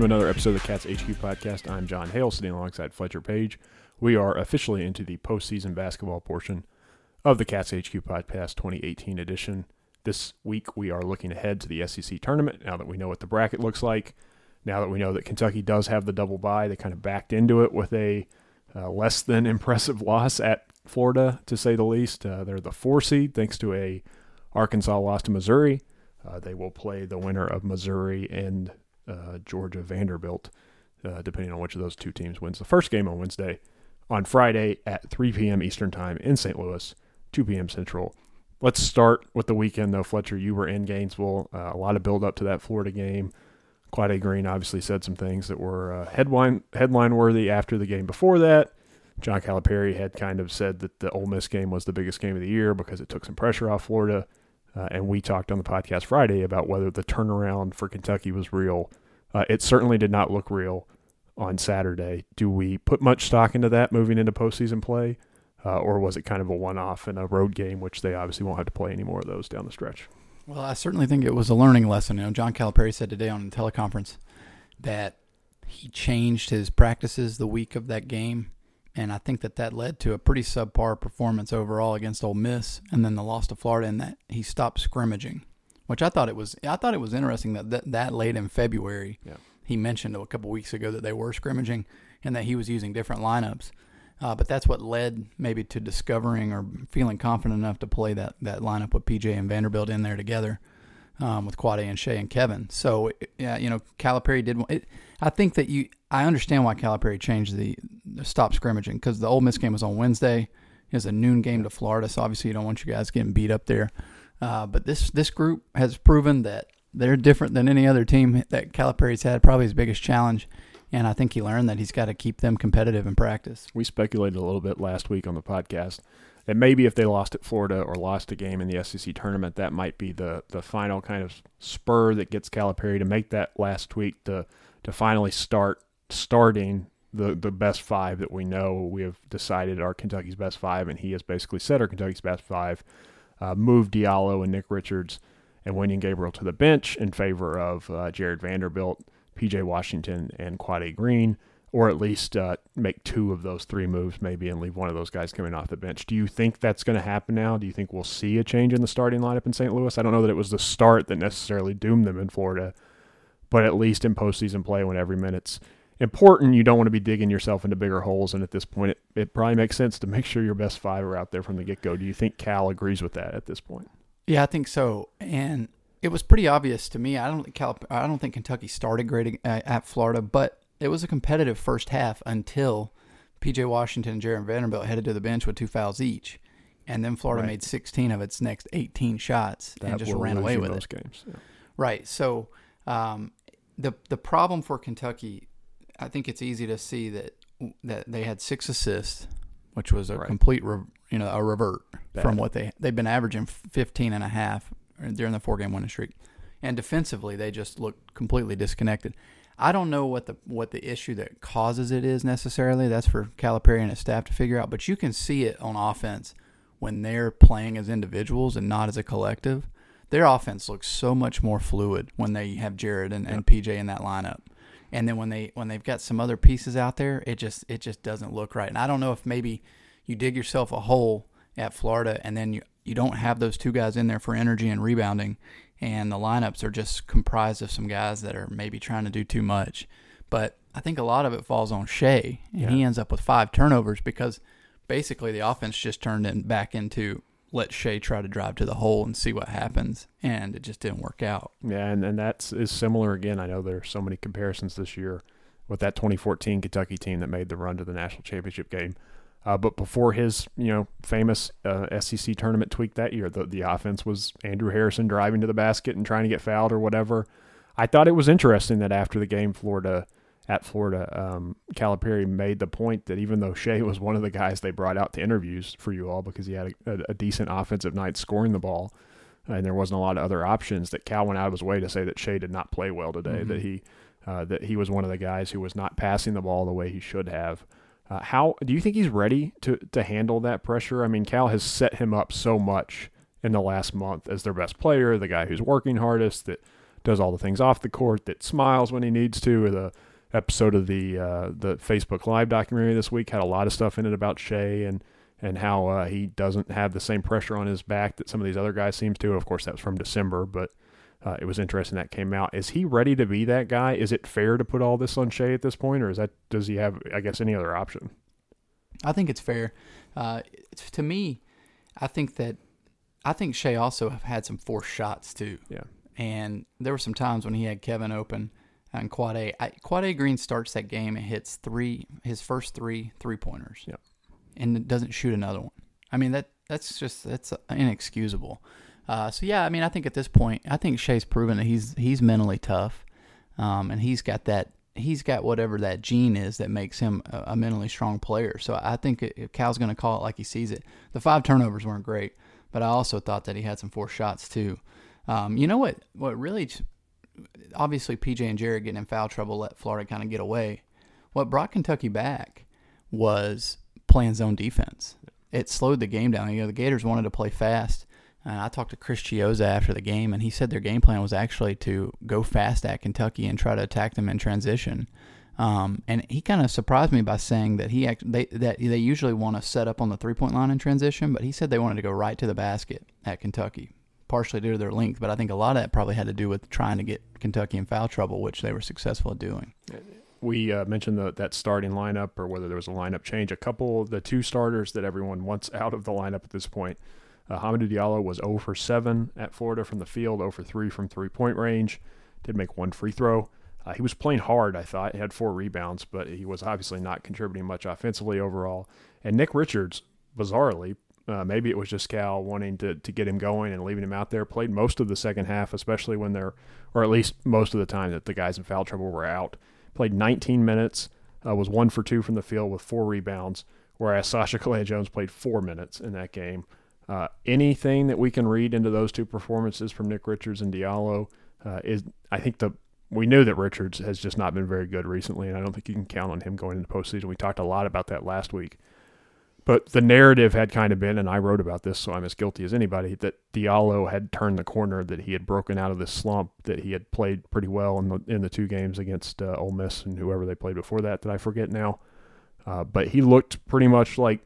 Welcome to another episode of the Cats HQ podcast. I'm John Hale, sitting alongside Fletcher Page. We are officially into the postseason basketball portion of the Cats HQ podcast 2018 edition. This week, we are looking ahead to the SEC tournament now that we know what the bracket looks like. Now that we know that Kentucky does have the double bye, they kind of backed into it with a uh, less than impressive loss at Florida, to say the least. Uh, they're the four seed thanks to a Arkansas loss to Missouri. Uh, they will play the winner of Missouri and uh, Georgia Vanderbilt, uh, depending on which of those two teams wins the first game on Wednesday. On Friday at 3 p.m. Eastern Time in St. Louis, 2 p.m. Central. Let's start with the weekend, though. Fletcher, you were in Gainesville. Uh, a lot of build up to that Florida game. Quade Green obviously said some things that were uh, headline headline worthy after the game before that. John Calipari had kind of said that the Ole Miss game was the biggest game of the year because it took some pressure off Florida. Uh, and we talked on the podcast Friday about whether the turnaround for Kentucky was real. Uh, it certainly did not look real on Saturday. Do we put much stock into that moving into postseason play? Uh, or was it kind of a one off in a road game, which they obviously won't have to play any more of those down the stretch? Well, I certainly think it was a learning lesson. You know, John Calipari said today on the teleconference that he changed his practices the week of that game, and I think that that led to a pretty subpar performance overall against Ole Miss, and then the loss to Florida, and that he stopped scrimmaging, which I thought it was. I thought it was interesting that that, that late in February, Yeah. he mentioned a couple weeks ago that they were scrimmaging and that he was using different lineups. Uh, but that's what led maybe to discovering or feeling confident enough to play that, that lineup with PJ and Vanderbilt in there together um, with Quade and Shai and Kevin. So yeah, you know, Calipari did. It, I think that you. I understand why Calipari changed the, the stop scrimmaging because the Ole Miss game was on Wednesday. It's a noon game to Florida, so obviously you don't want you guys getting beat up there. Uh, but this this group has proven that they're different than any other team that Calipari's had. Probably his biggest challenge. And I think he learned that he's got to keep them competitive in practice. We speculated a little bit last week on the podcast that maybe if they lost at Florida or lost a game in the SEC tournament, that might be the the final kind of spur that gets Calipari to make that last tweak to to finally start starting the the best five that we know we have decided are Kentucky's best five, and he has basically said our Kentucky's best five. Uh, moved Diallo and Nick Richards and Wenyen Gabriel to the bench in favor of uh, Jared Vanderbilt, PJ Washington, and Quade Green or at least uh, make two of those three moves maybe and leave one of those guys coming off the bench. Do you think that's going to happen now? Do you think we'll see a change in the starting lineup in St. Louis? I don't know that it was the start that necessarily doomed them in Florida, but at least in postseason play when every minute's important, you don't want to be digging yourself into bigger holes. And at this point, it, it probably makes sense to make sure your best five are out there from the get go. Do you think Cal agrees with that at this point? Yeah, I think so. And it was pretty obvious to me. I don't think Cal, I don't think Kentucky started great at, at Florida, but it was a competitive first half until PJ Washington and Jared Vanderbilt headed to the bench with two fouls each. And then Florida Right. made 16 of its next 18 shots and just ran away with most it. games. Yeah. Right. So um, the the problem for Kentucky, I think it's easy to see that that they had six assists, which was a Right. complete re, you know a revert Bad. from what they they've been averaging 15 and a half uh, during the four game winning streak, and defensively they just looked completely disconnected. I don't know what the what the issue that causes it is necessarily. That's for Calipari and his staff to figure out. But you can see it on offense when they're playing as individuals and not as a collective. Their offense looks so much more fluid when they have Jared and, and PJ in that lineup. And then when they when they've got some other pieces out there, it just it just doesn't look right. And I don't know if maybe you dig yourself a hole at Florida and then you you don't have those two guys in there for energy and rebounding and the lineups are just comprised of some guys that are maybe trying to do too much. But I think a lot of it falls on Shai, and he ends up with five turnovers because basically the offense just turned in back into let Shai try to drive to the hole and see what happens, and it just didn't work out. Yeah, and, and that's is similar again. I know there are so many comparisons this year with that 2014 Kentucky team that made the run to the national championship game. Uh, but before his, you know, famous uh, SEC tournament tweak that year, the the offense was Andrew Harrison driving to the basket and trying to get fouled or whatever. I thought it was interesting that after the game, Florida at Florida, um, Calipari made the point that even though Shai was one of the guys they brought out to interviews for you all because he had a, a, a decent offensive night scoring the ball, and there wasn't a lot of other options. That Cal went out of his way to say that Shai did not play well today. Mhm. That he uh, that he was one of the guys who was not passing the ball the way he should have. Uh, how do you think he's ready to to handle that pressure? I mean, Cal has set him up so much in the last month as their best player, the guy who's working hardest. That does all the things off the court, that smiles when he needs to. or The episode of the uh, the Facebook Live documentary this week had a lot of stuff in it about Shai and and how uh, he doesn't have the same pressure on his back that some of these other guys seems to. Of course, that was from December, but uh, it was interesting that came out. Is he ready to be that guy? Is it fair to put all this on Shai at this point, or is that does he have, I guess, any other option? I think it's fair. Uh, it's, to me, I think that I think Shai also have had some forced shots too. Yeah. And there were some times when he had Kevin open and Quade A. I, Quade A Green starts that game and hits three his first three three pointers. Yeah. And doesn't shoot another one. I mean that that's just that's inexcusable. Uh, so yeah, I mean I think at this point I think Shai's proven that he's he's mentally tough, um, and he's got that he's got whatever that gene is that makes him a, a mentally strong player. So I think it, Cal's going to call it like he sees it. The five turnovers weren't great, but I also thought that he had some forced shots too. Um, you know what? What really, obviously, PJ and Jared getting in foul trouble let Florida kind of get away. What brought Kentucky back was playing zone defense. It slowed the game down. You know, the Gators wanted to play fast. And I talked to Chris Chiozza after the game, and he said their game plan was actually to go fast at Kentucky and try to attack them in transition. Um, and he kind of surprised me by saying that he act, they that they usually want to set up on the three point line in transition, but he said they wanted to go right to the basket at Kentucky, partially due to their length, but I think a lot of that probably had to do with trying to get Kentucky in foul trouble, which they were successful at doing. We uh, mentioned the, that starting lineup, or whether there was a lineup change. A couple, the two starters that everyone wants out of the lineup at this point. Uh, Hamidou Diallo was 0 for 7 at Florida from the field, 0 for 3 from three point range. Did make one free throw. Uh, he was playing hard, I thought. He had four rebounds, but he was obviously not contributing much offensively overall. And Nick Richards, bizarrely, uh, maybe it was just Cal wanting to, to get him going and leaving him out there, played most of the second half, especially when they're, or at least most of the time that the guys in foul trouble were out. Played 19 minutes, uh, was one for two from the field with four rebounds, whereas Sacha Killeya-Jones played four minutes in that game. Uh, anything that we can read into those two performances from Nick Richards and Diallo uh, is, I think the we knew that Richards has just not been very good recently, and I don't think you can count on him going into postseason. We talked a lot about that last week. But the narrative had kind of been, and I wrote about this, so I'm as guilty as anybody, that Diallo had turned the corner, that he had broken out of this slump, that he had played pretty well in the in the two games against uh, Ole Miss and whoever they played before that, that I forget now. Uh, but he looked pretty much like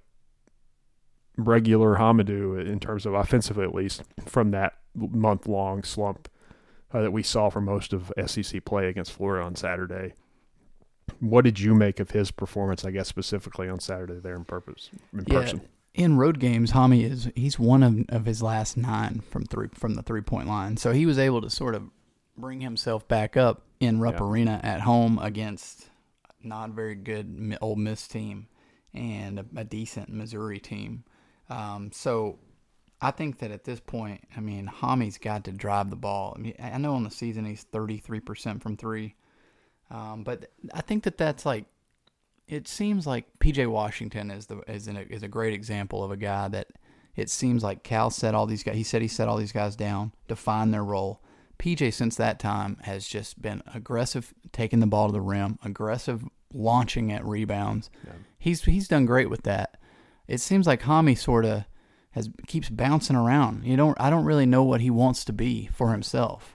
regular Hamidou in terms of offensively, at least, from that month long slump uh, that we saw for most of SEC play against Florida on Saturday. What did you make of his performance? I guess specifically on Saturday there in purpose in yeah, person. In road games, Hami is he's one of, of his last nine from three from the three point line. So he was able to sort of bring himself back up in Rupp yeah. Arena at home against not very good Ole Miss team and a, a decent Missouri team. Um, so I think that at this point, I mean, Hami's got to drive the ball. I mean, I know on the season he's 33% from three, um, but I think that that's like, it seems like PJ Washington is the is, an, is a great example of a guy that it seems like Cal set all these guys. He said he set all these guys down, defined their role. PJ since that time has just been aggressive, taking the ball to the rim, aggressive launching at rebounds. Yeah. He's he's done great with that it seems like Hami sort of has keeps bouncing around. You don't I don't really know what he wants to be for himself.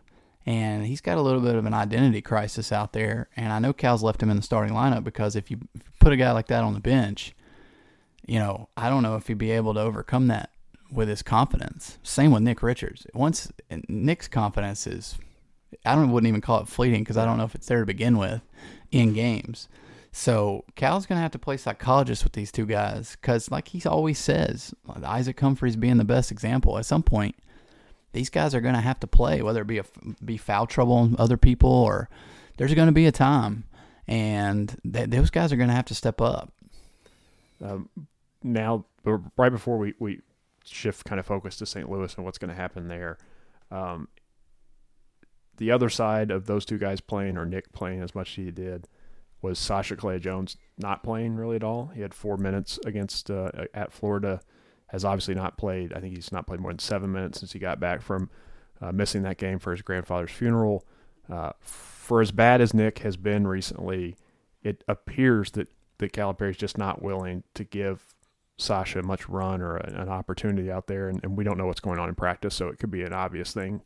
And he's got a little bit of an identity crisis out there. And I know Cal's left him in the starting lineup because if you put a guy like that on the bench, you know, I don't know if he'd be able to overcome that with his confidence. Same with Nick Richards. Once Nick's confidence is, I don't wouldn't even call it fleeting because I don't know if it's there to begin with in games. So Cal's going to have to play psychologist with these two guys because, like he always says, Isaac Humphries being the best example. At some point, these guys are going to have to play, whether it be a be foul trouble on other people or there's going to be a time, and th- those guys are going to have to step up. Um, now, right before we, we shift kind of focus to St. Louis and what's going to happen there, um, the other side of those two guys playing or Nick playing as much as he did was Sacha Killeya-Jones not playing really at all. He had four minutes against uh, at Florida. Has obviously not played. I think he's not played more than seven minutes since he got back from uh, missing that game for his grandfather's funeral. Uh, for as bad as Nick has been recently, it appears that that Calipari is just not willing to give Sacha much run or a, an opportunity out there, and, and, we don't know what's going on in practice, so it could be an obvious thing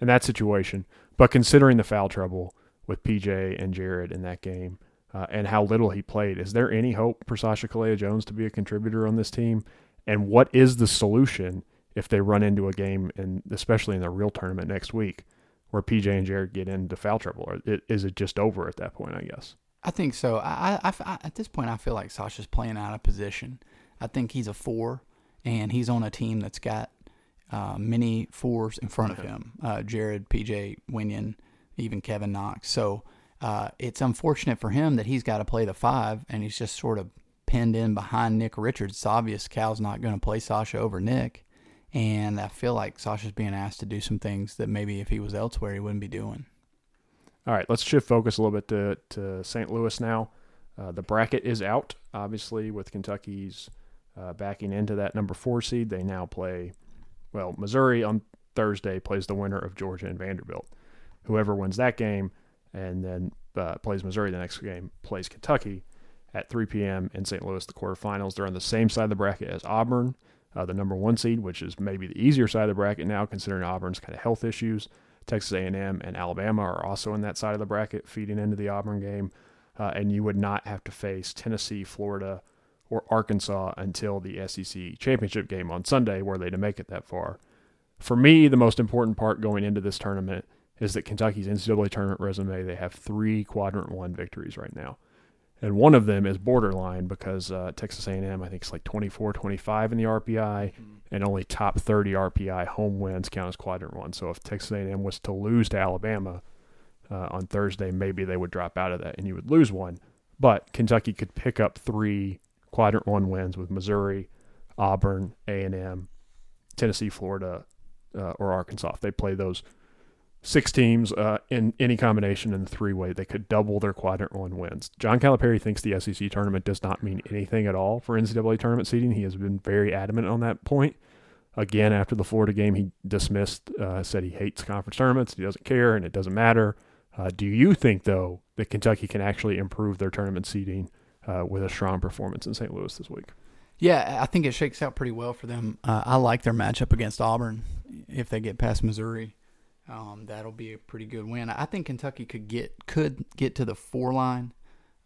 in that situation. But considering the foul trouble with PJ and Jared in that game uh, and how little he played, is there any hope for Sacha Killeya-Jones to be a contributor on this team? And what is the solution if they run into a game, and especially in the real tournament next week, where PJ and Jared get into foul trouble? Or is it just over at that point? I guess. I think so. I, I, I, at this point, I feel like Sacha's playing out of position. I think he's a four, and he's on a team that's got uh, many fours in front of him. Uh, Jared, PJ, Wenyen, even Kevin Knox. So uh, it's unfortunate for him that he's got to play the five, and he's just sort of pinned in behind Nick Richards. It's obvious Cal's not going to play Sacha over Nick, and I feel like Sacha's being asked to do some things that maybe if he was elsewhere he wouldn't be doing. All right, let's shift focus a little bit to, to St. Louis now. Uh, the bracket is out, obviously, with Kentucky's uh, backing into that number four seed. They now play, well, Missouri on Thursday plays the winner of Georgia and Vanderbilt. Whoever wins that game and then uh, plays Missouri the next game plays Kentucky at 3 p.m. in St. Louis, the quarterfinals. They're on the same side of the bracket as Auburn, uh, the number one seed, which is maybe the easier side of the bracket now, considering Auburn's kind of health issues. Texas A&M and Alabama are also in that side of the bracket, feeding into the Auburn game, uh, and you would not have to face Tennessee, Florida, or Arkansas until the SEC championship game on Sunday, were they to make it that far. For me, the most important part going into this tournament is that Kentucky's NCAA tournament resume, they have three quadrant one victories right now. And one of them is borderline because uh, Texas A&M, I think, is like 24, 25 in the RPI, mm-hmm. and only top 30 RPI home wins count as quadrant one. So if Texas A&M was to lose to Alabama uh, on Thursday, maybe they would drop out of that, and you would lose one. But Kentucky could pick up three quadrant one wins with Missouri, Auburn, A&M, Tennessee, Florida, uh, or Arkansas. If they play those six teams uh, in any combination in the three way, they could double their quadrant one wins. John Calipari thinks the SEC tournament does not mean anything at all for NCAA tournament seeding. He has been very adamant on that point. Again, after the Florida game, he dismissed, uh, said he hates conference tournaments. He doesn't care, and it doesn't matter. Uh, do you think, though, that Kentucky can actually improve their tournament seeding uh, with a strong performance in St. Louis this week? Yeah, I think it shakes out pretty well for them. Uh, I like their matchup against Auburn if they get past Missouri. Um, that'll be a pretty good win. I think Kentucky could get could get to the four line,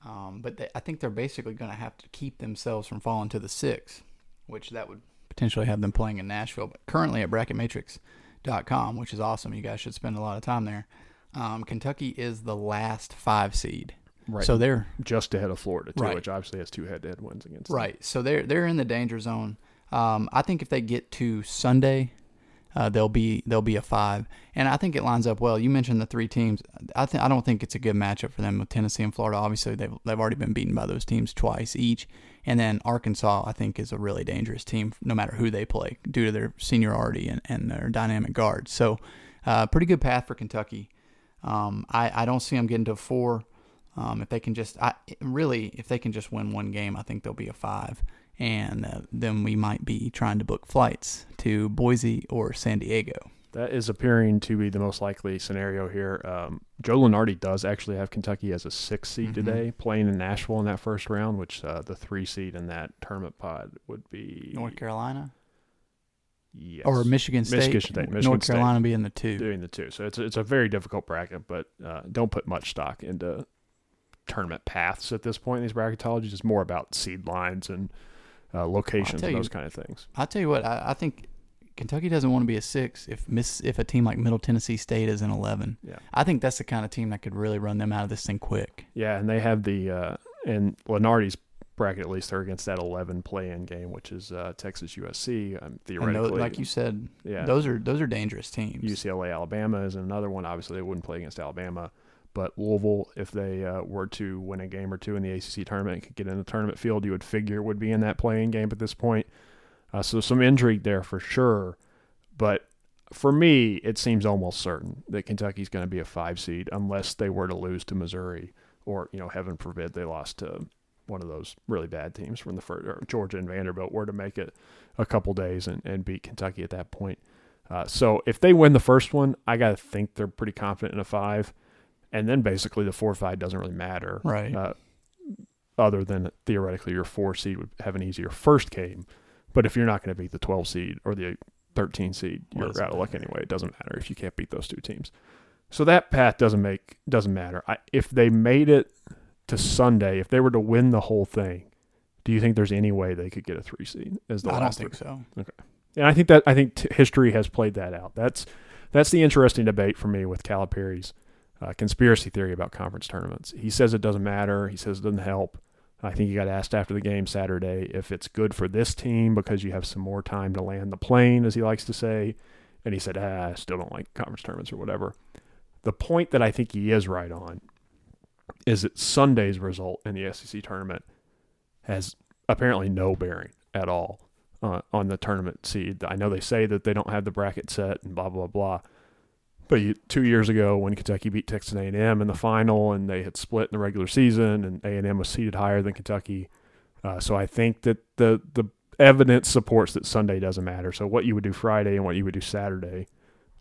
um, but they, I think they're basically going to have to keep themselves from falling to the six, which that would potentially have them playing in Nashville. But currently at bracketmatrix.com, which is awesome. You guys should spend a lot of time there. Um, Kentucky is the last five seed. Right. So they're just ahead of Florida too, right. which obviously has two head-to-head wins against. Right. Them. So they're they're in the danger zone. Um, I think if they get to Sunday, uh, they'll be they'll be a five, and I think it lines up well. You mentioned the three teams. I think I don't think it's a good matchup for them with Tennessee and Florida. Obviously, they've they've already been beaten by those teams twice each, and then Arkansas I think is a really dangerous team no matter who they play due to their seniority and, and their dynamic guards. So, uh, pretty good path for Kentucky. Um, I I don't see them getting to four. Um, if they can just, I really, if they can just win one game, I think they'll be a five and uh, then we might be trying to book flights to Boise or San Diego. That is appearing to be the most likely scenario here. Um, Joe Lunardi does actually have Kentucky as a six seed mm-hmm. today, playing in Nashville in that first round, which uh, the three seed in that tournament pod would be North Carolina. Yes. Or Michigan State. Michigan State. Michigan North Carolina State being the two. Doing the two. So it's a, it's a very difficult bracket, but uh, don't put much stock into tournament paths at this point in these bracketologies. It's more about seed lines and – uh, locations and those kind of things. I'll tell you what, I, I, think Kentucky doesn't want to be a six if Miss if a team like Middle Tennessee State is an eleven. Yeah, I think that's the kind of team that could really run them out of this thing quick. Yeah, and they have the uh, and Lunardi's bracket at least they're against that eleven play-in game, which is uh, Texas USC. Um, theoretically, those, like you said, yeah, those are those are dangerous teams. UCLA Alabama is another one. Obviously, they wouldn't play against Alabama. But Louisville, if they uh, were to win a game or two in the ACC tournament, and could get in the tournament field, you would figure would be in that playing game at this point. Uh, so some intrigue there for sure. But for me, it seems almost certain that Kentucky's going to be a five seed unless they were to lose to Missouri or, you know, heaven forbid they lost to one of those really bad teams from the first, Georgia and Vanderbilt were to make it a couple days and, and beat Kentucky at that point. Uh, so if they win the first one, I got to think they're pretty confident in a five and then basically the four five doesn't really matter, right? Uh, other than theoretically your four seed would have an easier first game, but if you're not going to beat the 12 seed or the 13 seed, you're out of luck matter? anyway. It doesn't matter if you can't beat those two teams. So that path doesn't make doesn't matter. I, if they made it to Sunday, if they were to win the whole thing, do you think there's any way they could get a three seed as the I don't think three? so. Okay, and I think that I think t- history has played that out. That's that's the interesting debate for me with Calipari's uh, conspiracy theory about conference tournaments. He says it doesn't matter. He says it doesn't help. I think he got asked after the game Saturday if it's good for this team because you have some more time to land the plane, as he likes to say. And he said, ah, I still don't like conference tournaments or whatever. The point that I think he is right on is that Sunday's result in the SEC tournament has apparently no bearing at all uh, on the tournament seed. I know they say that they don't have the bracket set and blah blah blah. But two years ago, when Kentucky beat Texas A&M in the final, and they had split in the regular season, and A&M was seated higher than Kentucky, uh, so I think that the the evidence supports that Sunday doesn't matter. So what you would do Friday and what you would do Saturday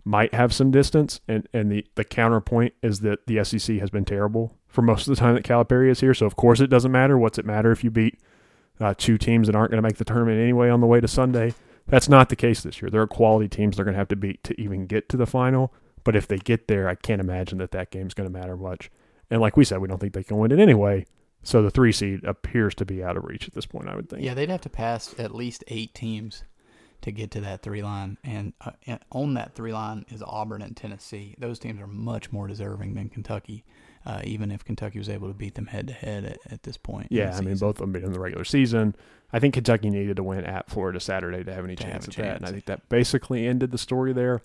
might have some distance, and and the the counterpoint is that the SEC has been terrible for most of the time that Calipari is here. So of course it doesn't matter. What's it matter if you beat uh, two teams that aren't going to make the tournament anyway on the way to Sunday? That's not the case this year. There are quality teams they're going to have to beat to even get to the final. But if they get there, I can't imagine that that game's going to matter much. And like we said, we don't think they can win it anyway. So the three seed appears to be out of reach at this point. I would think. Yeah, they'd have to pass at least eight teams to get to that three line, and, uh, and on that three line is Auburn and Tennessee. Those teams are much more deserving than Kentucky, uh, even if Kentucky was able to beat them head to head at this point. Yeah, I mean both of them beat in the regular season. I think Kentucky needed to win at Florida Saturday to have any To chance a at that, and I think that basically ended the story there.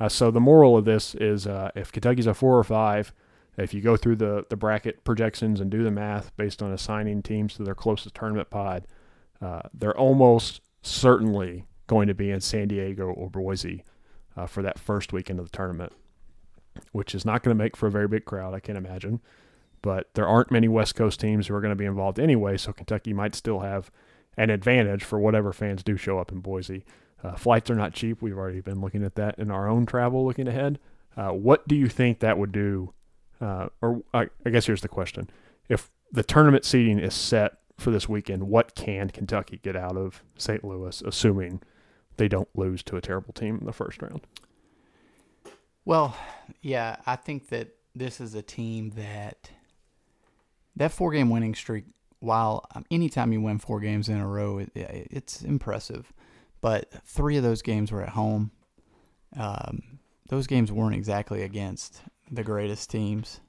Uh, so the moral of this is, uh, if Kentucky's a four or five, if you go through the the bracket projections and do the math based on assigning teams to their closest tournament pod, uh, they're almost certainly going to be in San Diego or Boise uh, for that first weekend of the tournament, which is not going to make for a very big crowd, I can't imagine. But there aren't many West Coast teams who are going to be involved anyway, so Kentucky might still have an advantage for whatever fans do show up in Boise. Uh, flights are not cheap. We've already been looking at that in our own travel, looking ahead. Uh, what do you think that would do? Uh, or I, I guess here's the question: If the tournament seating is set for this weekend, what can Kentucky get out of St. Louis, assuming they don't lose to a terrible team in the first round? Well, yeah, I think that this is a team that that four game winning streak. While um, anytime you win four games in a row, it, it, it's impressive. But three of those games were at home. Um, those games weren't exactly against the greatest teams,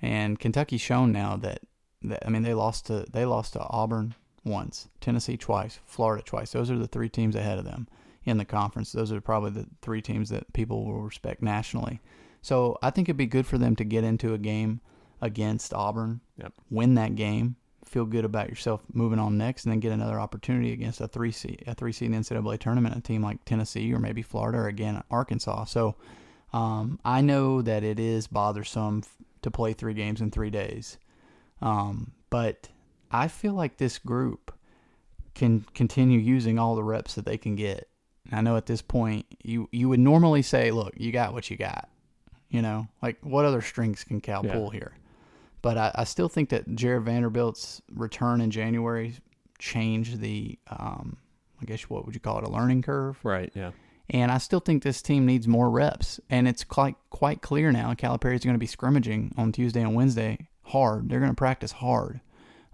and Kentucky's shown now that, that I mean they lost to they lost to Auburn once, Tennessee twice, Florida twice. Those are the three teams ahead of them in the conference. Those are probably the three teams that people will respect nationally. So I think it'd be good for them to get into a game against Auburn, Yep. win that game, feel good about yourself moving on next, and then get another opportunity against a three seed, a three seed NCAA tournament, a team like Tennessee or maybe Florida or again Arkansas. So um, I know that it is bothersome f- to play three games in three days, um, but I feel like this group can continue using all the reps that they can get. And I know at this point you you would normally say, look, you got what you got. You know, like what other strings can Cal Yeah. pull here? But I, I still think that Jared Vanderbilt's return in January changed the, um, I guess what would you call it, a learning curve. Right. Yeah. And I still think this team needs more reps. And it's quite quite clear now. Calipari's going to be scrimmaging on Tuesday and Wednesday hard. They're going to practice hard.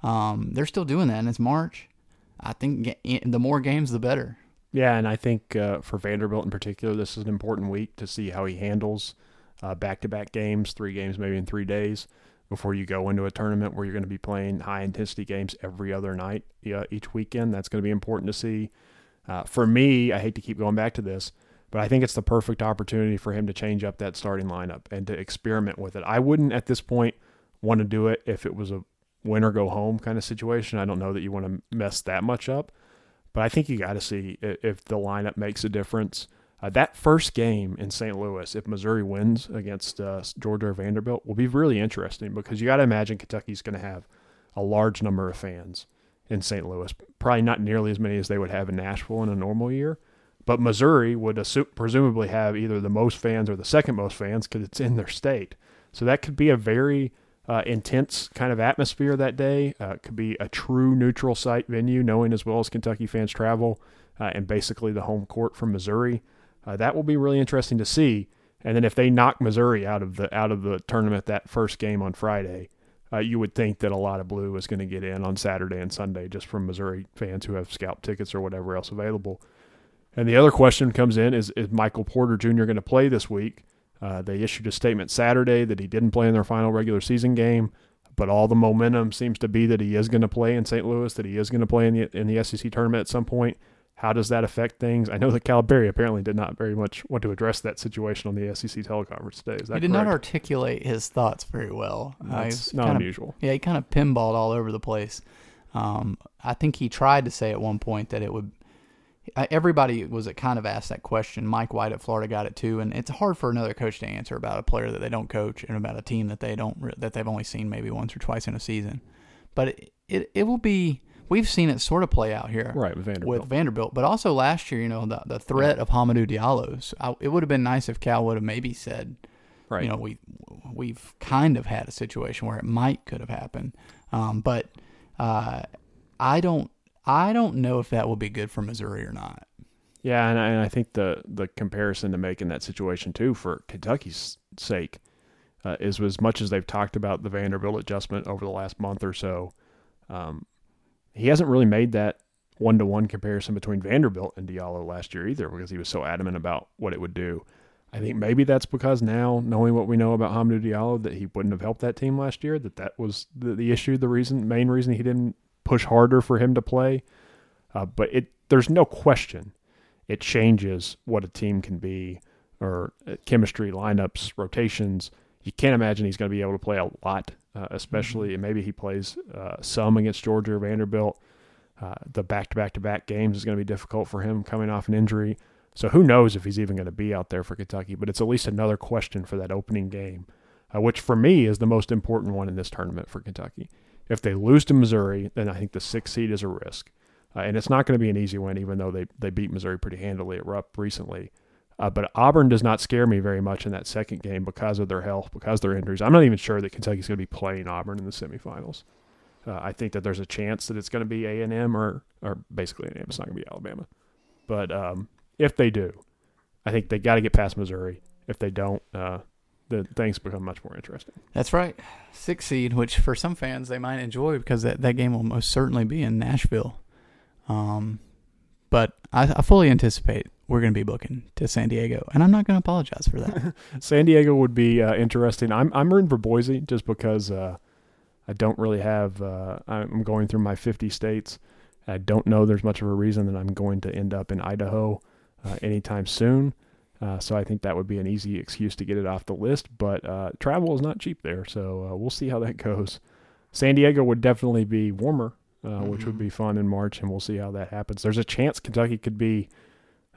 Um, they're still doing that, and it's March. I think the more games, the better. Yeah, and I think uh, for Vanderbilt in particular, this is an important week to see how he handles uh, back-to-back games, three games maybe in three days, before you go into a tournament where you're going to be playing high-intensity games every other night uh, each weekend. That's going to be important to see. Uh, for me, I hate to keep going back to this, but I think it's the perfect opportunity for him to change up that starting lineup and to experiment with it. I wouldn't at this point want to do it if it was a win or go home kind of situation. I don't know that you want to mess that much up. But I think you got to see if the lineup makes a difference. Uh, that first game in St. Louis, if Missouri wins against uh, Georgia or Vanderbilt, will be really interesting because you got to imagine Kentucky's going to have a large number of fans in St. Louis. Probably not nearly as many as they would have in Nashville in a normal year. But Missouri would presumably have either the most fans or the second most fans because it's in their state. So that could be a very uh, intense kind of atmosphere that day. Uh, it could be a true neutral site venue, knowing as well as Kentucky fans travel, uh, and basically the home court from Missouri. Uh, that will be really interesting to see. And then if they knock Missouri out of the out of the tournament that first game on Friday, uh, you would think that a lot of blue is going to get in on Saturday and Sunday just from Missouri fans who have scalp tickets or whatever else available. And the other question comes in is is Michael Porter Jr. going to play this week? Uh, they issued a statement Saturday that he didn't play in their final regular season game, but all the momentum seems to be that he is going to play in St. Louis, that he is going to play in the in the SEC tournament at some point. How does that affect things? I know that Calipari apparently did not very much want to address that situation on the SEC teleconference today. Is that he did correct? not articulate his thoughts very well. Uh, That's he's not kind of- unusual. yeah, he kind of pinballed all over the place. Um, I think he tried to say at one point that it would. uh, Everybody was it kind of asked that question. Mike White at Florida got it too, and it's hard for another coach to answer about a player that they don't coach and about a team that they don't that they've only seen maybe once or twice in a season. But it it, it will be. We've seen it sort of play out here Right, with Vanderbilt. with Vanderbilt, but also last year, you know, the the threat of Hamidou Diallo's. I, it would have been nice if Cal would have maybe said, right. you know, we we've kind of had a situation where it might could have happened, um, but uh, I don't I don't know if that will be good for Missouri or not. Yeah, and I, and I think the the comparison to make in that situation too, for Kentucky's sake, uh, is as much as they've talked about the Vanderbilt adjustment over the last month or so, um, he hasn't really made that one to one comparison between Vanderbilt and Diallo last year either, because he was so adamant about what it would do. I think maybe that's because now, knowing what we know about Hamidou Diallo, that he wouldn't have helped that team last year. That that was the, the issue, the reason, main reason he didn't push harder for him to play. Uh, but it, there's no question, it changes what a team can be, or uh, chemistry, lineups, rotations. You can't imagine he's going to be able to play a lot, uh, especially and maybe he plays uh, some against Georgia or Vanderbilt. Uh, the back to back to back games is going to be difficult for him coming off an injury. So who knows if he's even going to be out there for Kentucky? But it's at least another question for that opening game, uh, which for me is the most important one in this tournament for Kentucky. If they lose to Missouri, then I think the sixth seed is a risk, uh, and it's not going to be an easy win, even though they they beat Missouri pretty handily at Rupp recently. Uh, but Auburn does not scare me very much in that second game because of their health, because of their injuries. I'm not even sure that Kentucky's going to be playing Auburn in the semifinals. Uh, I think that there's a chance that it's going to be A and M or or basically A and M. It's not going to be Alabama. But um, if they do, I think they got to get past Missouri. If they don't, uh, the things become much more interesting. That's right, six seed, which for some fans they might enjoy because that, that game will most certainly be in Nashville. Um, but I, I fully anticipate we're going to be booking to San Diego, and I'm not going to apologize for that. San Diego would be uh, interesting. I'm I'm rooting for Boise just because uh, I don't really have. Uh, I'm going through my 50 states. I don't know there's much of a reason that I'm going to end up in Idaho uh, anytime soon. Uh, so I think that would be an easy excuse to get it off the list. But uh, travel is not cheap there, so uh, we'll see how that goes. San Diego would definitely be warmer, uh, which would Mhm. be fun in March, and we'll see how that happens. There's a chance Kentucky could be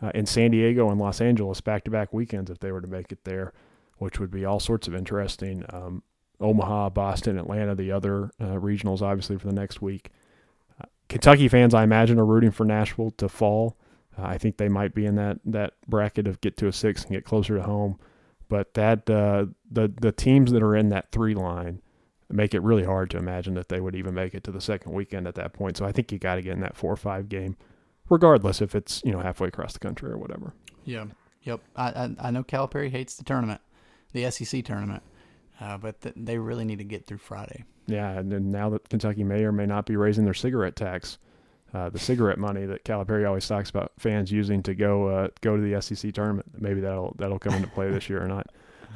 uh, in San Diego and Los Angeles back to back weekends if they were to make it there, which would be all sorts of interesting. Um, Omaha, Boston, Atlanta, the other uh, regionals, obviously, for the next week. Uh, Kentucky fans, I imagine, are rooting for Nashville to fall. Uh, I think they might be in that, that bracket of get to a six and get closer to home. But that uh, the the teams that are in that three line make it really hard to imagine that they would even make it to the second weekend at that point. So I think you got to get in that four or five game, regardless if it's you know halfway across the country or whatever. Yeah. Yep. I, I I know Calipari hates the tournament, the SEC tournament, uh, but th- they really need to get through Friday. Yeah, and now that Kentucky may or may not be raising their cigarette tax, uh, the cigarette money that Calipari always talks about fans using to go uh, go to the SEC tournament, maybe that'll that'll come into play this year or not.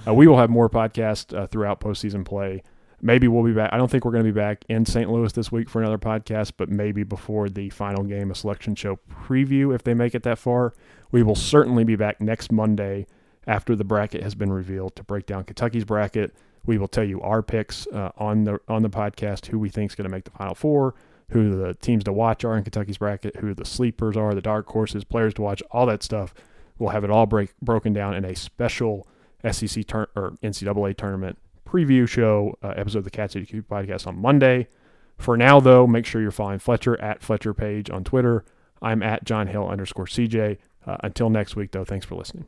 Uh, we will have more podcasts uh, throughout postseason play. Maybe we'll be back. I don't think we're going to be back in St. Louis this week for another podcast, but maybe before the final game, a selection show preview if they make it that far. We will certainly be back next Monday after the bracket has been revealed to break down Kentucky's bracket. We will tell you our picks uh, on the on the podcast, who we think is going to make the final four, who the teams to watch are in Kentucky's bracket, who the sleepers are, the dark horses, players to watch, all that stuff. We'll have it all break broken down in a special SEC tur- or NCAA tournament preview show uh, episode of the Cats HQ podcast on Monday. For now, though, make sure you're following Fletcher at Fletcher Page on Twitter. I'm at John Hill underscore CJ. Uh, until next week, though, thanks for listening.